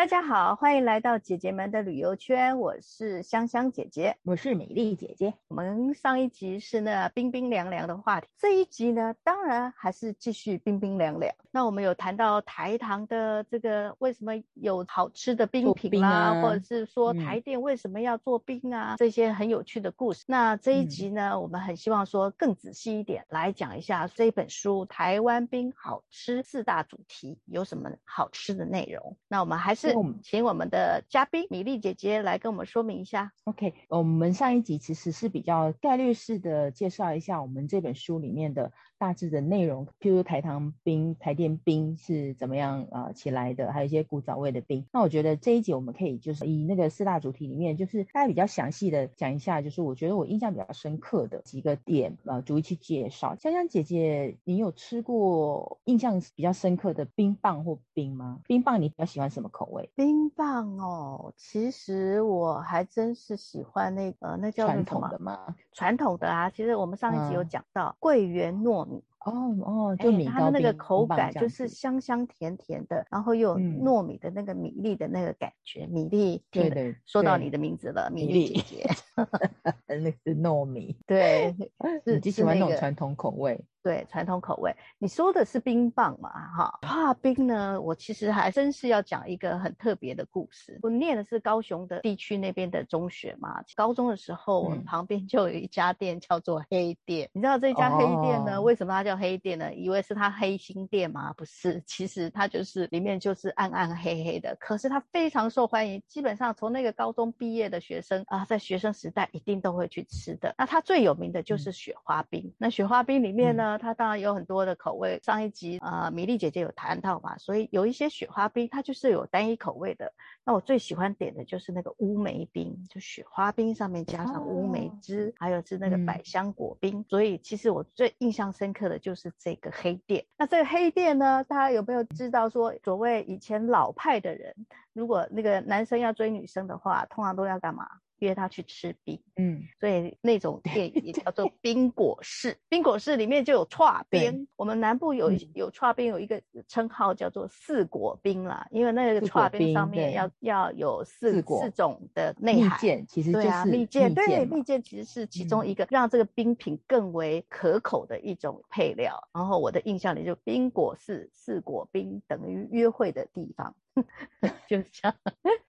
大家好，欢迎来到姐姐们的旅游圈。我是香香姐姐，我是美丽姐姐。我们上一集是那冰冰凉凉的话题，这一集呢，当然还是继续冰冰凉凉。那我们有谈到台糖的这个为什么有好吃的冰品啦，啊，或者是说台电为什么要做冰啊，嗯，这些很有趣的故事。那这一集呢，嗯，我们很希望说更仔细一点来讲一下这本书《台湾冰好吃四大主题》有什么好吃的内容。那我们还是。请我们的嘉宾米粒姐姐来跟我们说明一下。OK，我们上一集其实是比较概率式的介绍一下我们这本书里面的大致的内容，譬如台糖冰、台电冰是怎么样啊、呃、起来的，还有一些古早味的冰。那我觉得这一集我们可以就是以那个四大主题里面，就是大家比较详细的讲一下，就是我觉得我印象比较深刻的几个点呃，逐一去介绍。香香姐姐，你有吃过印象比较深刻的冰棒或冰吗？冰棒你比较喜欢什么口味？冰棒哦，其实我还真是喜欢那个，那叫传统的吗？传统的啊，其实我们上一集有讲到桂圆糯米。哦哦，就它的那个口感就是。香香甜甜的，然后又有糯米的那个米粒的那个感觉。嗯、米粒，对对，说到你的名字了，米粒姐姐，那是糯米，对，是你就喜欢那种传统口味。对，传统口味，你说的是冰棒嘛？哈，怕冰呢？我其实还真是要讲一个很特别的故事。我念的是高雄的地区那边的中学嘛。高中的时候，我们旁边就有一家店叫做黑店。嗯、你知道这家黑店呢？哦、为什么它叫黑店呢？以为是它黑心店吗？不是，其实它就是里面就是暗暗黑黑的。可是它非常受欢迎，基本上从那个高中毕业的学生啊，在学生时代一定都会去吃的。那它最有名的就是雪花冰。嗯、那雪花冰里面呢？嗯它当然有很多的口味，上一集啊、呃，米粒姐姐有谈到嘛，所以有一些雪花冰，它就是有单一口味的。那我最喜欢点的就是那个乌梅冰，就雪花冰上面加上乌梅汁，哦、还有是那个百香果冰。嗯、所以其实我最印象深刻的就是这个黑店。那这个黑店呢，大家有没有知道说，所谓以前老派的人，如果那个男生要追女生的话，通常都要干嘛？约他去吃冰，嗯，所以那种店也叫做冰果室。冰果室里面就有串冰，我们南部有有串冰，有一个称号叫做四果冰啦，因为那个串冰上面要要有四四种的内涵。蜜饯其实就啊，蜜饯对，蜜饯其实是其中一个让这个冰品更为可口的一种配料。然后我的印象里就冰果室四果冰等于约会的地方，就是这样。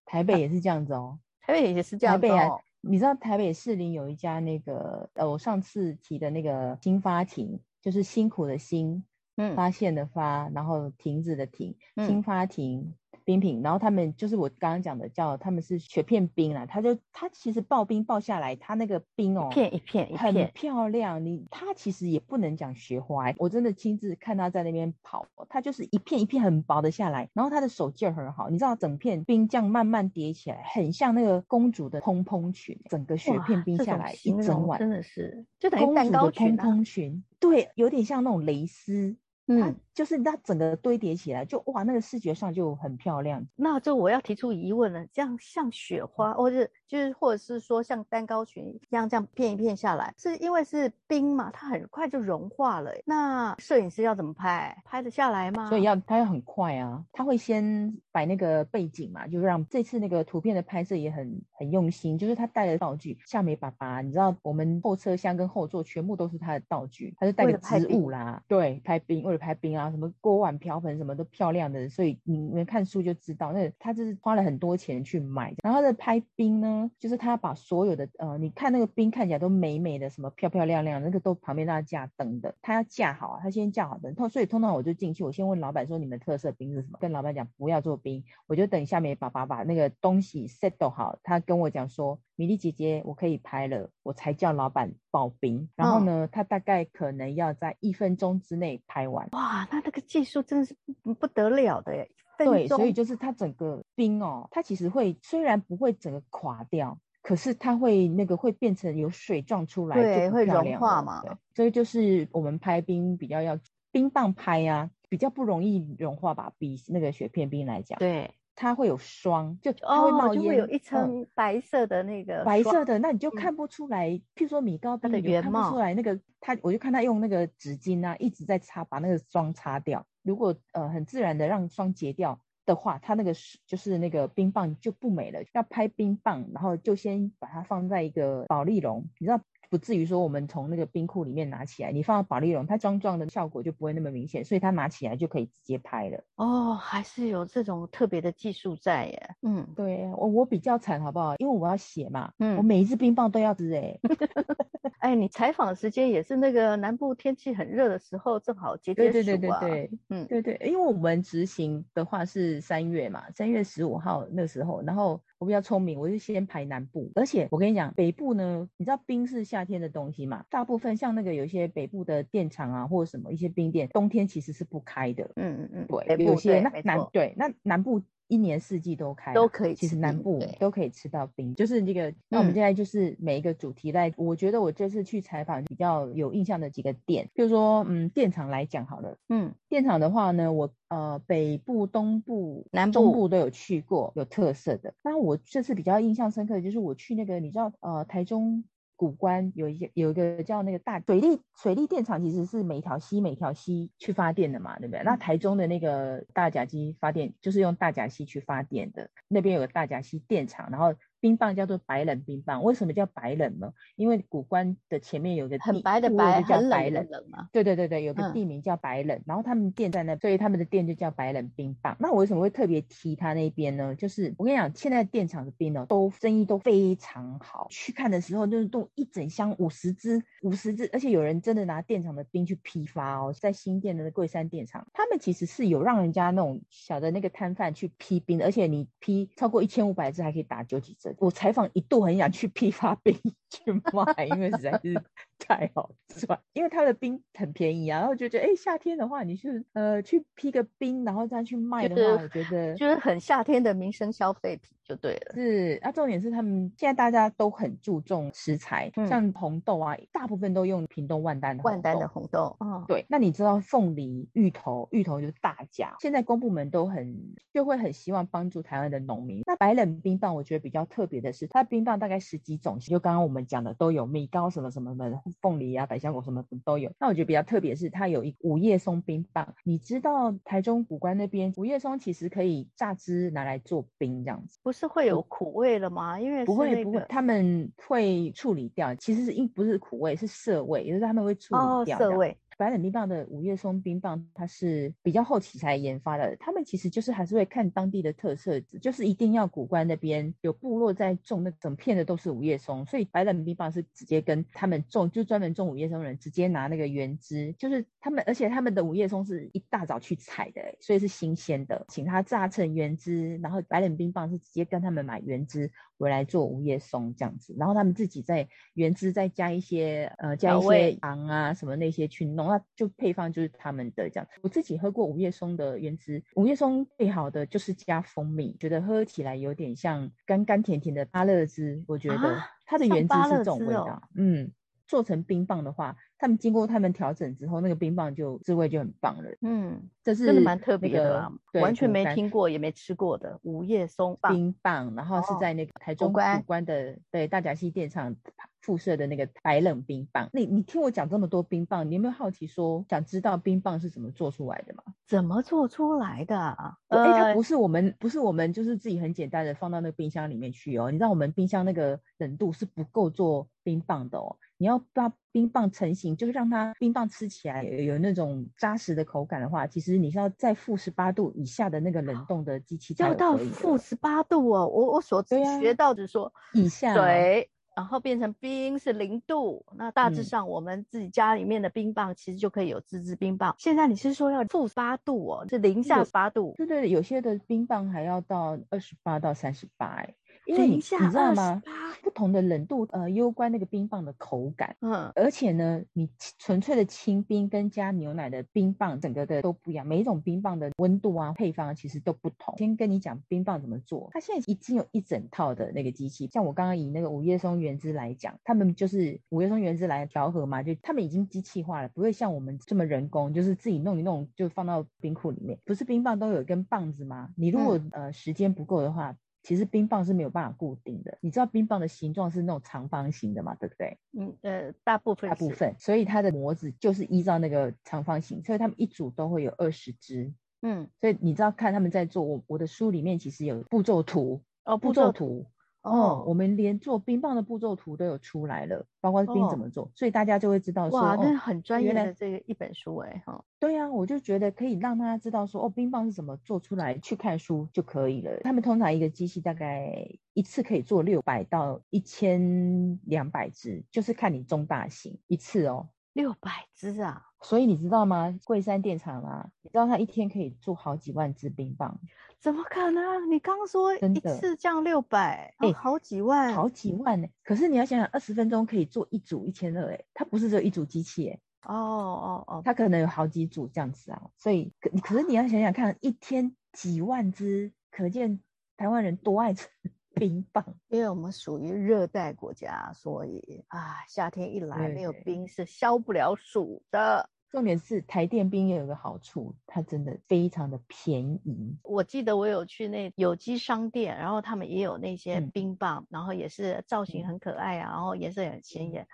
台北也是这样子哦。台北也是这样。台北啊，你知道台北市里有一家那个呃，我上次提的那个新发亭，就是辛苦的辛，嗯，发现的发，然后亭子的亭，新发亭。冰品，然后他们就是我刚刚讲的叫他们是雪片冰啦，他就他其实刨冰刨下来，他那个冰哦，一片一片一片，很漂亮。你他其实也不能讲雪花，我真的亲自看他在那边跑，他就是一片一片很薄的下来，然后他的手劲儿很好，你知道整片冰这样慢慢叠起来，很像那个公主的蓬蓬裙，整个雪片冰下来一整晚，真的是就等于蛋糕裙啊，蓬蓬裙，对，有点像那种蕾丝。它就是它整个堆叠起来，就哇，那个视觉上就很漂亮。那就我要提出疑问了，这样像雪花，或者就是或者是说像蛋糕裙一样这样片一片下来，是因为是冰嘛，它很快就融化了。那摄影师要怎么拍？拍得下来吗？所以要它要很快啊，他会先摆那个背景嘛，就是让这次那个图片的拍摄也很很用心，就是他带的道具，夏美爸爸，你知道我们后车厢跟后座全部都是他的道具，他就带个植物啦，对，拍冰为了拍冰啊，什么锅碗瓢盆什么都漂亮的，所以你们看书就知道，那他就是花了很多钱去买。然后他的拍冰呢，就是他把所有的呃，你看那个冰看起来都美美的，什么漂漂亮亮，那个都旁边都要架灯的，他要架好啊，他先架好灯。所以通常我就进去，我先问老板说，你们特色冰是什么？跟老板讲不要做冰，我就等下面爸爸把那个东西 set 好，他跟我讲说。米莉姐姐，我可以拍了，我才叫老板报冰。然后呢，他大概可能要在一分钟之内拍完。哇，那那个技术真的是不得了的耶！对，所以就是它整个冰哦，它其实会虽然不会整个垮掉，可是它会那个会变成有水状出来，对，会融化嘛。对，所以就是我们拍冰比较要冰棒拍呀，比较不容易融化吧，比那个雪片冰来讲。对。它会有霜，就它会冒烟，哦、就会有一层白色的那个、嗯、白色的，那你就看不出来。嗯、譬如说米糕冰，你看不出来那个它，我就看它用那个纸巾啊，一直在擦，把那个霜擦掉。如果呃很自然的让霜结掉，的话，它那个就是那个冰棒就不美了。要拍冰棒，然后就先把它放在一个保丽龙，你知道。不至于说我们从那个冰库里面拿起来，你放到保丽龙，它装装的效果就不会那么明显，所以它拿起来就可以直接拍了。哦，还是有这种特别的技术在耶。嗯，对我我比较惨，好不好？因为我要写嘛，嗯，我每一支冰棒都要吃哎。哎，你采访的时间也是那个南部天气很热的时候，正好接接暑啊。对对对对对，嗯，对对，因为我们执行的话是三月嘛，三月十五号那时候，然后。我比较聪明，我就先排南部，而且我跟你讲，北部呢，你知道冰是夏天的东西嘛？大部分像那个有些北部的电厂啊，或者什么一些冰店，冬天其实是不开的。嗯嗯嗯，对，有些那南对那南部。一年四季都开，都可以。其实南部都可以吃到冰，就是这个。那我们现在就是每一个主题来，我觉得我这次去采访比较有印象的几个店，就是说，嗯，电厂来讲好了。嗯，电厂的话呢，我呃北部、东部、南部、中部都有去过，有特色的。那我这次比较印象深刻的就是我去那个，你知道，呃，台中。古关有一些有一个叫那个大水利水利电厂，其实是每条溪每条溪去发电的嘛，对不对？那台中的那个大甲溪发电就是用大甲溪去发电的，那边有个大甲溪电厂，然后。冰棒叫做白冷冰棒，为什么叫白冷呢？因为古关的前面有个很白的白，叫白冷，冷嘛。对对对对，有个地名叫白冷，嗯、然后他们店在那，所以他们的店就叫白冷冰棒。那我为什么会特别提他那边呢？就是我跟你讲，现在电厂的冰呢，都生意都非常好。去看的时候，就是都一整箱五十支，五十支，而且有人真的拿电厂的冰去批发哦，在新店的桂山电厂，他们其实是有让人家那种小的那个摊贩去批冰，而且你批超过一千五百支还可以打九几折。我采访一度很想去批发冰去卖，因为实在是太好赚，因为它的冰很便宜啊。然后就觉得，哎、欸，夏天的话，你是呃去批个冰，然后再去卖的话，我觉得就是很夏天的民生消费品就对了。是啊，重点是他们现在大家都很注重食材，嗯、像红豆啊，大部分都用屏东万丹的万丹的红豆。嗯，对。那你知道凤梨、芋头，芋头就是大家。现在公部门都很就会很希望帮助台湾的农民。那白冷冰棒，我觉得比较特别的是。它冰棒大概十几种，就刚刚我们讲的都有，米糕什么什么的，凤梨啊、百香果什么都有。那我觉得比较特别是它有一五叶松冰棒。你知道台中古关那边五叶松其实可以榨汁拿来做冰这样子，不是会有苦味了吗？因为、那个、不会不会，他们会处理掉，其实是因不是苦味是涩味，也就是他们会处理掉、哦、涩味。白冷冰棒的五叶松冰棒，它是比较后期才研发的。他们其实就是还是会看当地的特色，就是一定要古关那边有部落在种，那整片的都是五叶松，所以白冷冰棒是直接跟他们种，就专门种五叶松的人直接拿那个原汁，就是他们，而且他们的五叶松是一大早去采的，所以是新鲜的，请他榨成原汁，然后白冷冰棒是直接跟他们买原汁回来做五叶松这样子，然后他们自己在原汁再加一些呃加一些糖啊什么那些去弄。那就配方就是他们的这样，我自己喝过五叶松的原汁，五叶松最好的就是加蜂蜜，觉得喝起来有点像甘甘甜甜的芭乐汁，我觉得它的原汁是这种味道，哦、嗯。做成冰棒的话，他们经过他们调整之后，那个冰棒就滋味就很棒了。嗯，这是、那个、真的蛮特别的啦，对完全没听过也没吃过的五叶松棒冰棒，然后是在那个台中古关的、哦、对大甲溪电厂附设的那个白冷冰棒。你你听我讲这么多冰棒，你有没有好奇说想知道冰棒是怎么做出来的吗？怎么做出来的？哎、呃欸，它不是我们不是我们就是自己很简单的放到那个冰箱里面去哦。你知道我们冰箱那个冷度是不够做冰棒的哦。你要把冰棒成型，就是让它冰棒吃起来有，那种扎实的口感的话，其实你是要在负十八度以下的那个冷冻的机器才要到负十八度哦。我我所学到的说以下对，然后变成冰是零度，那大致上我们自己家里面的冰棒其实就可以有自制冰棒。嗯、现在你是说要负八度哦，是零下八度？对对，有些的冰棒还要到二十八到三十八哎。因为你你知道吗？不同的冷度呃，攸关那个冰棒的口感。嗯，而且呢，你纯粹的清冰跟加牛奶的冰棒，整个的都不一样。每一种冰棒的温度啊，配方其实都不同。先跟你讲冰棒怎么做。它现在已经有一整套的那个机器，像我刚刚以那个五叶松原汁来讲，他们就是五叶松原汁来调和嘛，就他们已经机器化了，不会像我们这么人工，就是自己弄一弄就放到冰库里面。不是冰棒都有一根棒子吗？你如果、嗯、呃时间不够的话。其实冰棒是没有办法固定的，你知道冰棒的形状是那种长方形的嘛，对不对？嗯，呃，大部分大部分，所以它的模子就是依照那个长方形，所以他们一组都会有二十只，嗯，所以你知道看他们在做，我我的书里面其实有步骤图哦，步骤图。哦，我们连做冰棒的步骤图都有出来了，包括冰怎么做，哦、所以大家就会知道说，哇，那哦、很专业的这个一本书哎，哈，对呀、啊，我就觉得可以让大家知道说，哦，冰棒是怎么做出来，去看书就可以了。他们通常一个机器大概一次可以做六百到一千两百只，就是看你中大型一次哦，六百只啊，所以你知道吗？桂山电厂啊，你知道它一天可以做好几万只冰棒。怎么可能？你刚说一次降六百，哎，好几万，好几万呢。可是你要想想，二十分钟可以做一组一千二，哎，它不是只有一组机器，哎，哦哦哦，它可能有好几组这样子啊。所以可可是你要想想看，一天几万只，可见台湾人多爱吃 冰棒。因为我们属于热带国家，所以啊，夏天一来没有冰是消不了暑的。重点是台电冰也有个好处，它真的非常的便宜。我记得我有去那有机商店，然后他们也有那些冰棒，嗯、然后也是造型很可爱啊，然后颜色也很鲜艳，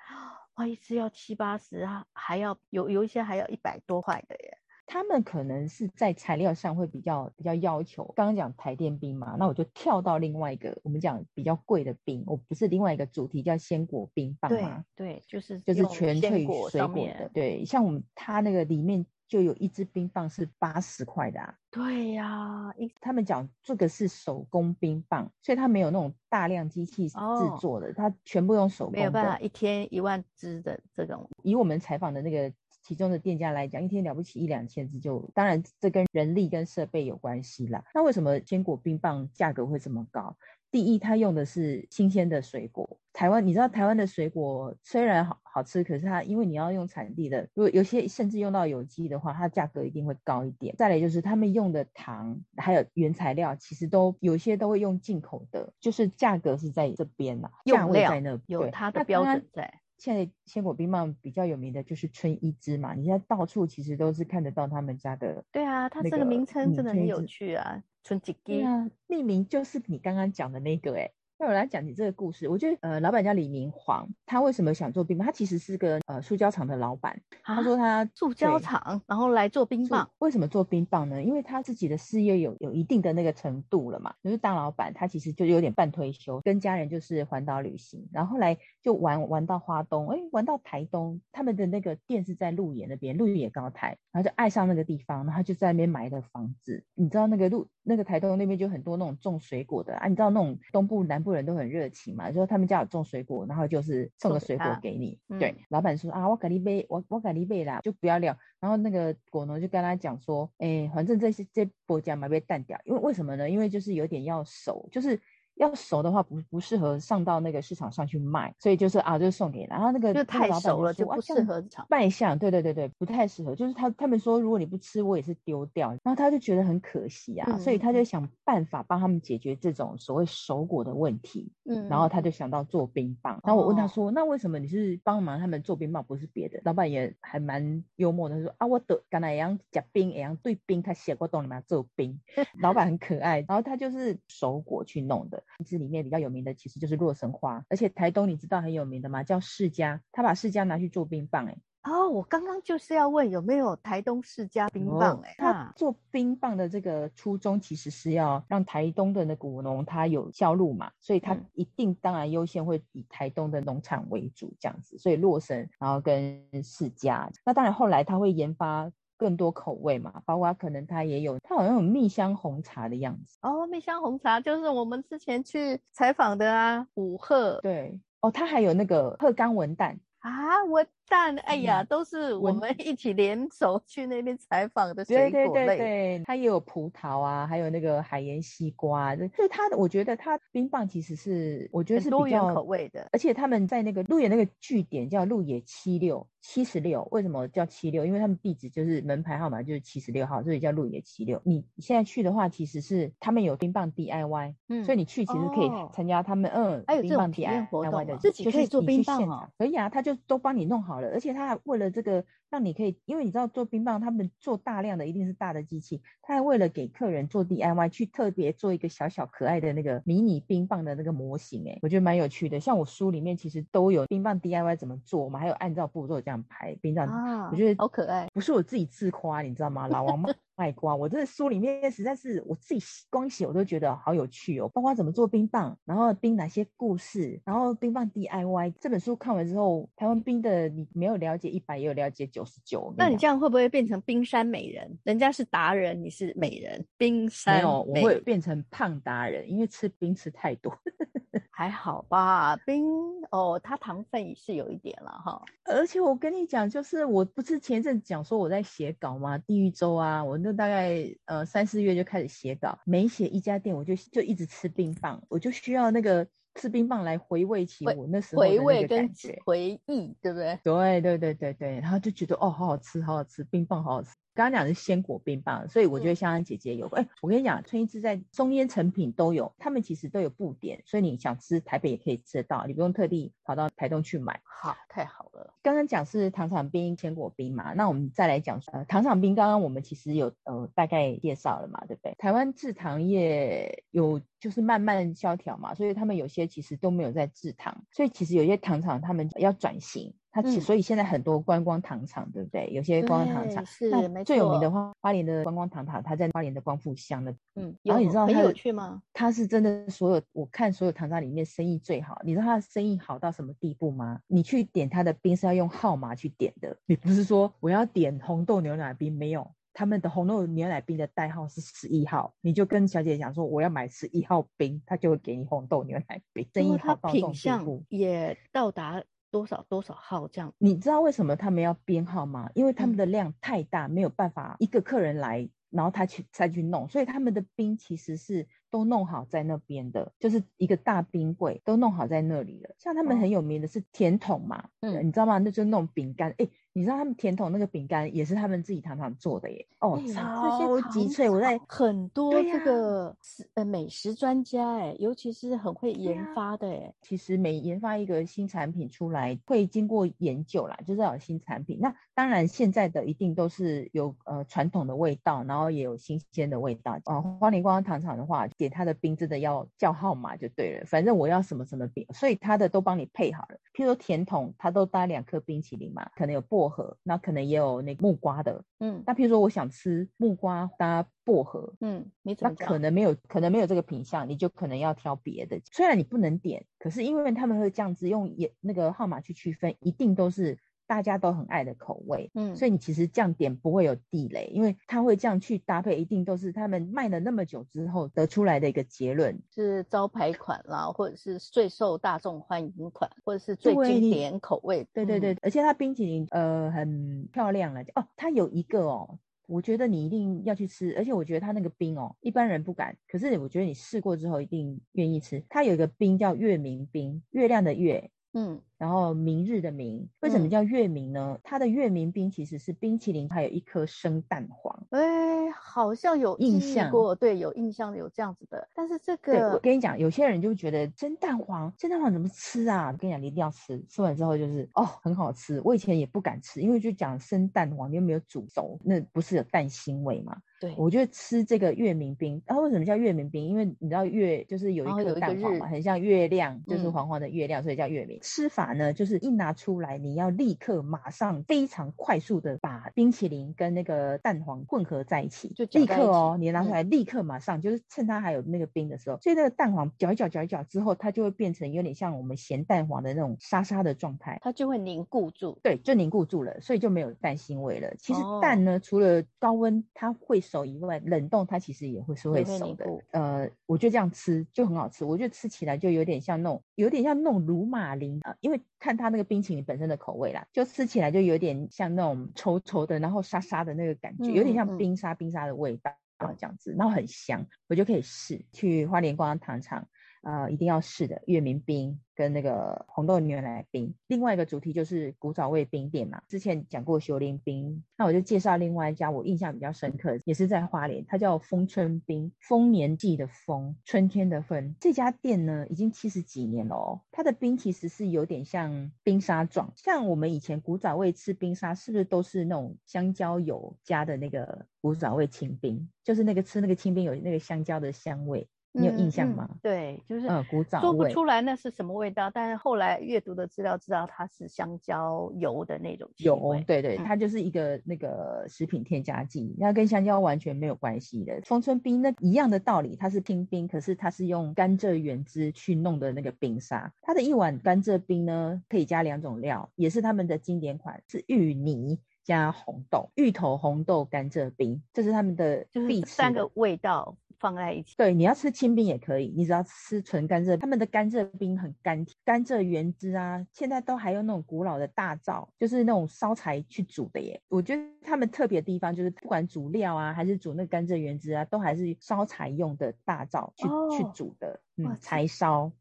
哇，一支要七八十啊，还要有有一些还要一百多块的耶。他们可能是在材料上会比较比较要求。刚刚讲台电冰嘛，那我就跳到另外一个，我们讲比较贵的冰，我不是另外一个主题叫鲜果冰棒吗？对对，就是就是全萃水果的。对，像我们它那个里面就有一支冰棒是八十块的啊。对呀、啊，他们讲这个是手工冰棒，所以它没有那种大量机器制作的，哦、它全部用手工的。没有办法一天一万支的这种。以我们采访的那个。其中的店家来讲，一天了不起一两千只，就当然这跟人力跟设备有关系啦。那为什么坚果冰棒价格会这么高？第一，它用的是新鲜的水果。台湾，你知道台湾的水果虽然好好吃，可是它因为你要用产地的，如果有些甚至用到有机的话，它价格一定会高一点。再来就是他们用的糖还有原材料，其实都有些都会用进口的，就是价格是在这边啦，价位在那，有它的标准在。现在鲜果冰棒比较有名的就是春一枝嘛，你现在到处其实都是看得到他们家的。对啊，它这个名称真的很有趣啊，春一枝。对啊，命名就是你刚刚讲的那个哎、欸。那我来讲你这个故事，我觉得呃，老板叫李明煌，他为什么想做冰棒？他其实是个呃塑胶厂的老板。他说他塑胶厂，然后来做冰棒。为什么做冰棒呢？因为他自己的事业有有一定的那个程度了嘛，就是大老板，他其实就有点半退休，跟家人就是环岛旅行，然后后来就玩玩到花东，哎，玩到台东，他们的那个店是在鹿野那边，鹿野高台，然后就爱上那个地方，然后就在那边买了房子。你知道那个鹿那个台东那边就很多那种种水果的啊，你知道那种东部南部人都很热情嘛，就说他们家有种水果，然后就是送个水果给你。给对，嗯、老板说啊，我给你背，我我给你背啦，就不要料。然后那个果农就跟他讲说，哎、欸，反正这些这波价嘛被淡掉，因为为什么呢？因为就是有点要熟，就是。要熟的话不不适合上到那个市场上去卖，所以就是啊，就送给，然后那个就太熟了就不适合卖相，对对对对，不太适合。就是他他们说，如果你不吃，我也是丢掉。然后他就觉得很可惜啊，嗯、所以他就想办法帮他们解决这种所谓熟果的问题。嗯，然后他就想到做冰棒。然后我问他说，哦、那为什么你是帮忙他们做冰棒，不是别的？老板也还蛮幽默的，他说啊，我的刚才一样夹冰，一样对冰，他写过东里面做冰。老板很可爱，然后他就是熟果去弄的。这里面比较有名的其实就是洛神花，而且台东你知道很有名的吗？叫释迦，他把释迦拿去做冰棒，哎，哦，我刚刚就是要问有没有台东世家冰棒，哎、哦，他做冰棒的这个初衷其实是要让台东的那果农他有销路嘛，所以他一定当然优先会以台东的农场为主这样子，所以洛神然后跟世家，那当然后来他会研发。更多口味嘛，包括可能它也有，它好像有蜜香红茶的样子哦。蜜香红茶就是我们之前去采访的啊，五鹤。对，哦，它还有那个鹤冈文旦啊，文。但哎呀，都是我们一起联手去那边采访的水果类。对对对对，它也有葡萄啊，还有那个海盐西瓜。就是它的，我觉得它冰棒其实是，我觉得是比较口味的。而且他们在那个鹿野那个据点叫鹿野七六七十六，为什么叫七六？因为他们地址就是门牌号码就是七十六号，所以叫鹿野七六。你现在去的话，其实是他们有冰棒 DIY，嗯，所以你去其实可以参加他们嗯，还有冰棒 DIY 的，自己可以做冰棒哦。可以啊，他就都帮你弄好而且他还为了这个。让你可以，因为你知道做冰棒，他们做大量的一定是大的机器，他还为了给客人做 DIY，去特别做一个小小可爱的那个迷你冰棒的那个模型，哎，我觉得蛮有趣的。像我书里面其实都有冰棒 DIY 怎么做，我们还有按照步骤这样排冰棒，啊、我觉得好可爱。不是我自己自夸，你知道吗？老王妈 卖瓜，我这书里面实在是我自己光写我都觉得好有趣哦，包括怎么做冰棒，然后冰哪些故事，然后冰棒 DIY 这本书看完之后，台湾冰的你没有了解一百，也有了解九十九。那你这样会不会变成冰山美人？人家是达人，你是美人，冰山没有，我会变成胖达人，因为吃冰吃太多。还好吧，冰哦，它糖分也是有一点了哈。而且我跟你讲，就是我不是前一阵讲说我在写稿吗？地狱周啊，我那大概呃三四月就开始写稿，每写一家店，我就就一直吃冰棒，我就需要那个吃冰棒来回味起我那时候的那个感觉，回味跟回忆，对不对？对对对对对，然后就觉得哦，好好吃，好好吃，冰棒好好吃。刚刚讲的是鲜果冰棒，所以我觉得香香姐姐有。哎、嗯欸，我跟你讲，春一枝在松烟成品都有，他们其实都有布点，所以你想吃台北也可以吃得到，你不用特地跑到台东去买。好，太好了。刚刚讲是糖厂冰、鲜果冰嘛，那我们再来讲呃糖厂冰。刚刚我们其实有呃大概介绍了嘛，对不对？台湾制糖业有就是慢慢萧条嘛，所以他们有些其实都没有在制糖，所以其实有些糖厂他们要转型。它其所以现在很多观光糖厂，对不对？有些观光糖厂是那最有名的话，花莲的观光糖厂，它在花莲的光复乡的。嗯，然后你知道它有趣吗？它是真的所有我看所有糖厂里面生意最好。你知道它的生意好到什么地步吗？你去点它的冰是要用号码去点的，你不是说我要点红豆牛奶冰，没有，他们的红豆牛奶冰的代号是十一号，你就跟小姐讲说我要买十一号冰，他就会给你红豆牛奶冰。生意好到这种地步，也到达。多少多少号这样？你知道为什么他们要编号吗？因为他们的量太大，嗯、没有办法一个客人来，然后他去再去弄，所以他们的冰其实是都弄好在那边的，就是一个大冰柜都弄好在那里了。像他们很有名的是甜筒嘛，嗯，你知道吗？那就是那种饼干，哎。你知道他们甜筒那个饼干也是他们自己糖厂做的耶？哦，超级脆！我在很多这个呃美食专家哎，尤其是很会研发的哎。其实每研发一个新产品出来，会经过研究啦，就是要有新产品。那当然现在的一定都是有呃传统的味道，然后也有新鲜的味道。呃，花莲观光糖厂的话，点他的冰真的要叫号码就对了，反正我要什么什么冰，所以他的都帮你配好了。譬如说甜筒，他都搭两颗冰淇淋嘛，可能有薄。荷，那可能也有那个木瓜的，嗯，那譬如说我想吃木瓜搭薄荷，嗯，你那可能没有，可能没有这个品相，你就可能要挑别的。虽然你不能点，可是因为他们会这样子用也那个号码去区分，一定都是。大家都很爱的口味，嗯，所以你其实这样点不会有地雷，因为他会这样去搭配，一定都是他们卖了那么久之后得出来的一个结论，是招牌款啦，或者是最受大众欢迎款，或者是最经典口味。对对对，嗯、而且它冰淇淋呃很漂亮了哦，它有一个哦，我觉得你一定要去吃，而且我觉得它那个冰哦，一般人不敢，可是我觉得你试过之后一定愿意吃。它有一个冰叫月明冰，月亮的月，嗯。然后明日的明，为什么叫月明呢？嗯、它的月明冰其实是冰淇淋，还有一颗生蛋黄。哎，好像有印象过，对，有印象有这样子的。但是这个，我跟你讲，有些人就觉得蒸蛋黄，蒸蛋黄怎么吃啊？我跟你讲，你一定要吃，吃完之后就是哦，很好吃。我以前也不敢吃，因为就讲生蛋黄，你又没有煮熟，那不是有蛋腥味嘛？对，我觉得吃这个月明冰，然后为什么叫月明冰？因为你知道月就是有一颗蛋黄嘛，很像月亮，就是黄黄的月亮，嗯、所以叫月明。吃法呢，就是一拿出来，你要立刻马上非常快速的把冰淇淋跟那个蛋黄混合在一起，就立刻哦，你拿出来立刻马上，嗯、就是趁它还有那个冰的时候，所以那个蛋黄搅一搅搅一搅之后，它就会变成有点像我们咸蛋黄的那种沙沙的状态，它就会凝固住，对，就凝固住了，所以就没有蛋腥味了。其实蛋呢，哦、除了高温它会熟以外，冷冻它其实也会是会熟的。呃，我觉得这样吃就很好吃，我觉得吃起来就有点像那种，有点像那种乳马铃啊，因为看它那个冰淇淋本身的口味啦，就吃起来就有点像那种稠稠的，然后沙沙的那个感觉，有点像冰沙冰沙的味道啊，这样子，然后很香，我就可以试去花莲观光糖厂。呃，一定要试的月明冰跟那个红豆牛奶冰。另外一个主题就是古早味冰店嘛，之前讲过修林冰，那我就介绍另外一家我印象比较深刻，也是在花莲，它叫丰春冰，丰年祭的丰，春天的春。这家店呢已经七十几年了哦，它的冰其实是有点像冰沙状，像我们以前古早味吃冰沙，是不是都是那种香蕉油加的那个古早味清冰？就是那个吃那个清冰有那个香蕉的香味。你有印象吗？嗯嗯、对，就是呃，古早说不出来那是什么味道，但是后来阅读的资料知道它是香蕉油的那种油，对对，它就是一个那个食品添加剂，它、嗯、跟香蕉完全没有关系的。丰春冰那一样的道理，它是清冰，可是它是用甘蔗原汁去弄的那个冰沙。它的一碗甘蔗冰呢，可以加两种料，也是他们的经典款，是芋泥。加红豆、芋头、红豆、甘蔗冰，这是他们的必吃的，就是三个味道放在一起。对，你要吃清冰也可以，你只要吃纯甘蔗。他们的甘蔗冰很甘甜，甘蔗原汁啊，现在都还用那种古老的大灶，就是那种烧柴去煮的耶。我觉得他们特别的地方就是，不管煮料啊，还是煮那个甘蔗原汁啊，都还是烧柴用的大灶去、哦、去煮的，嗯，柴烧。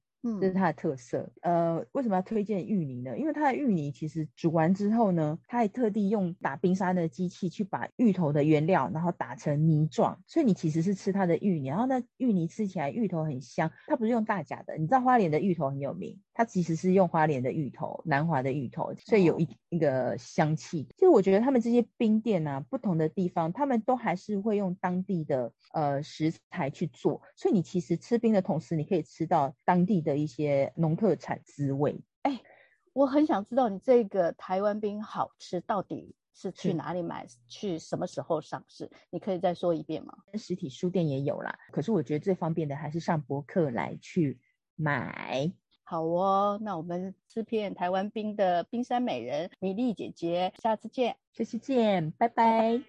这是它的特色。呃，为什么要推荐芋泥呢？因为它的芋泥其实煮完之后呢，它还特地用打冰沙的机器去把芋头的原料，然后打成泥状，所以你其实是吃它的芋泥。然后那芋泥吃起来芋头很香，它不是用大甲的。你知道花莲的芋头很有名，它其实是用花莲的芋头，南华的芋头，所以有一一个香气。其实我觉得他们这些冰店啊，不同的地方，他们都还是会用当地的呃食材去做，所以你其实吃冰的同时，你可以吃到当地的。一些农特产滋味，哎，我很想知道你这个台湾冰好吃到底是去哪里买，去什么时候上市？你可以再说一遍吗？实体书店也有啦，可是我觉得最方便的还是上博客来去买。好哦，那我们吃遍台湾冰的冰山美人米粒姐姐，下次见，下次见，拜拜。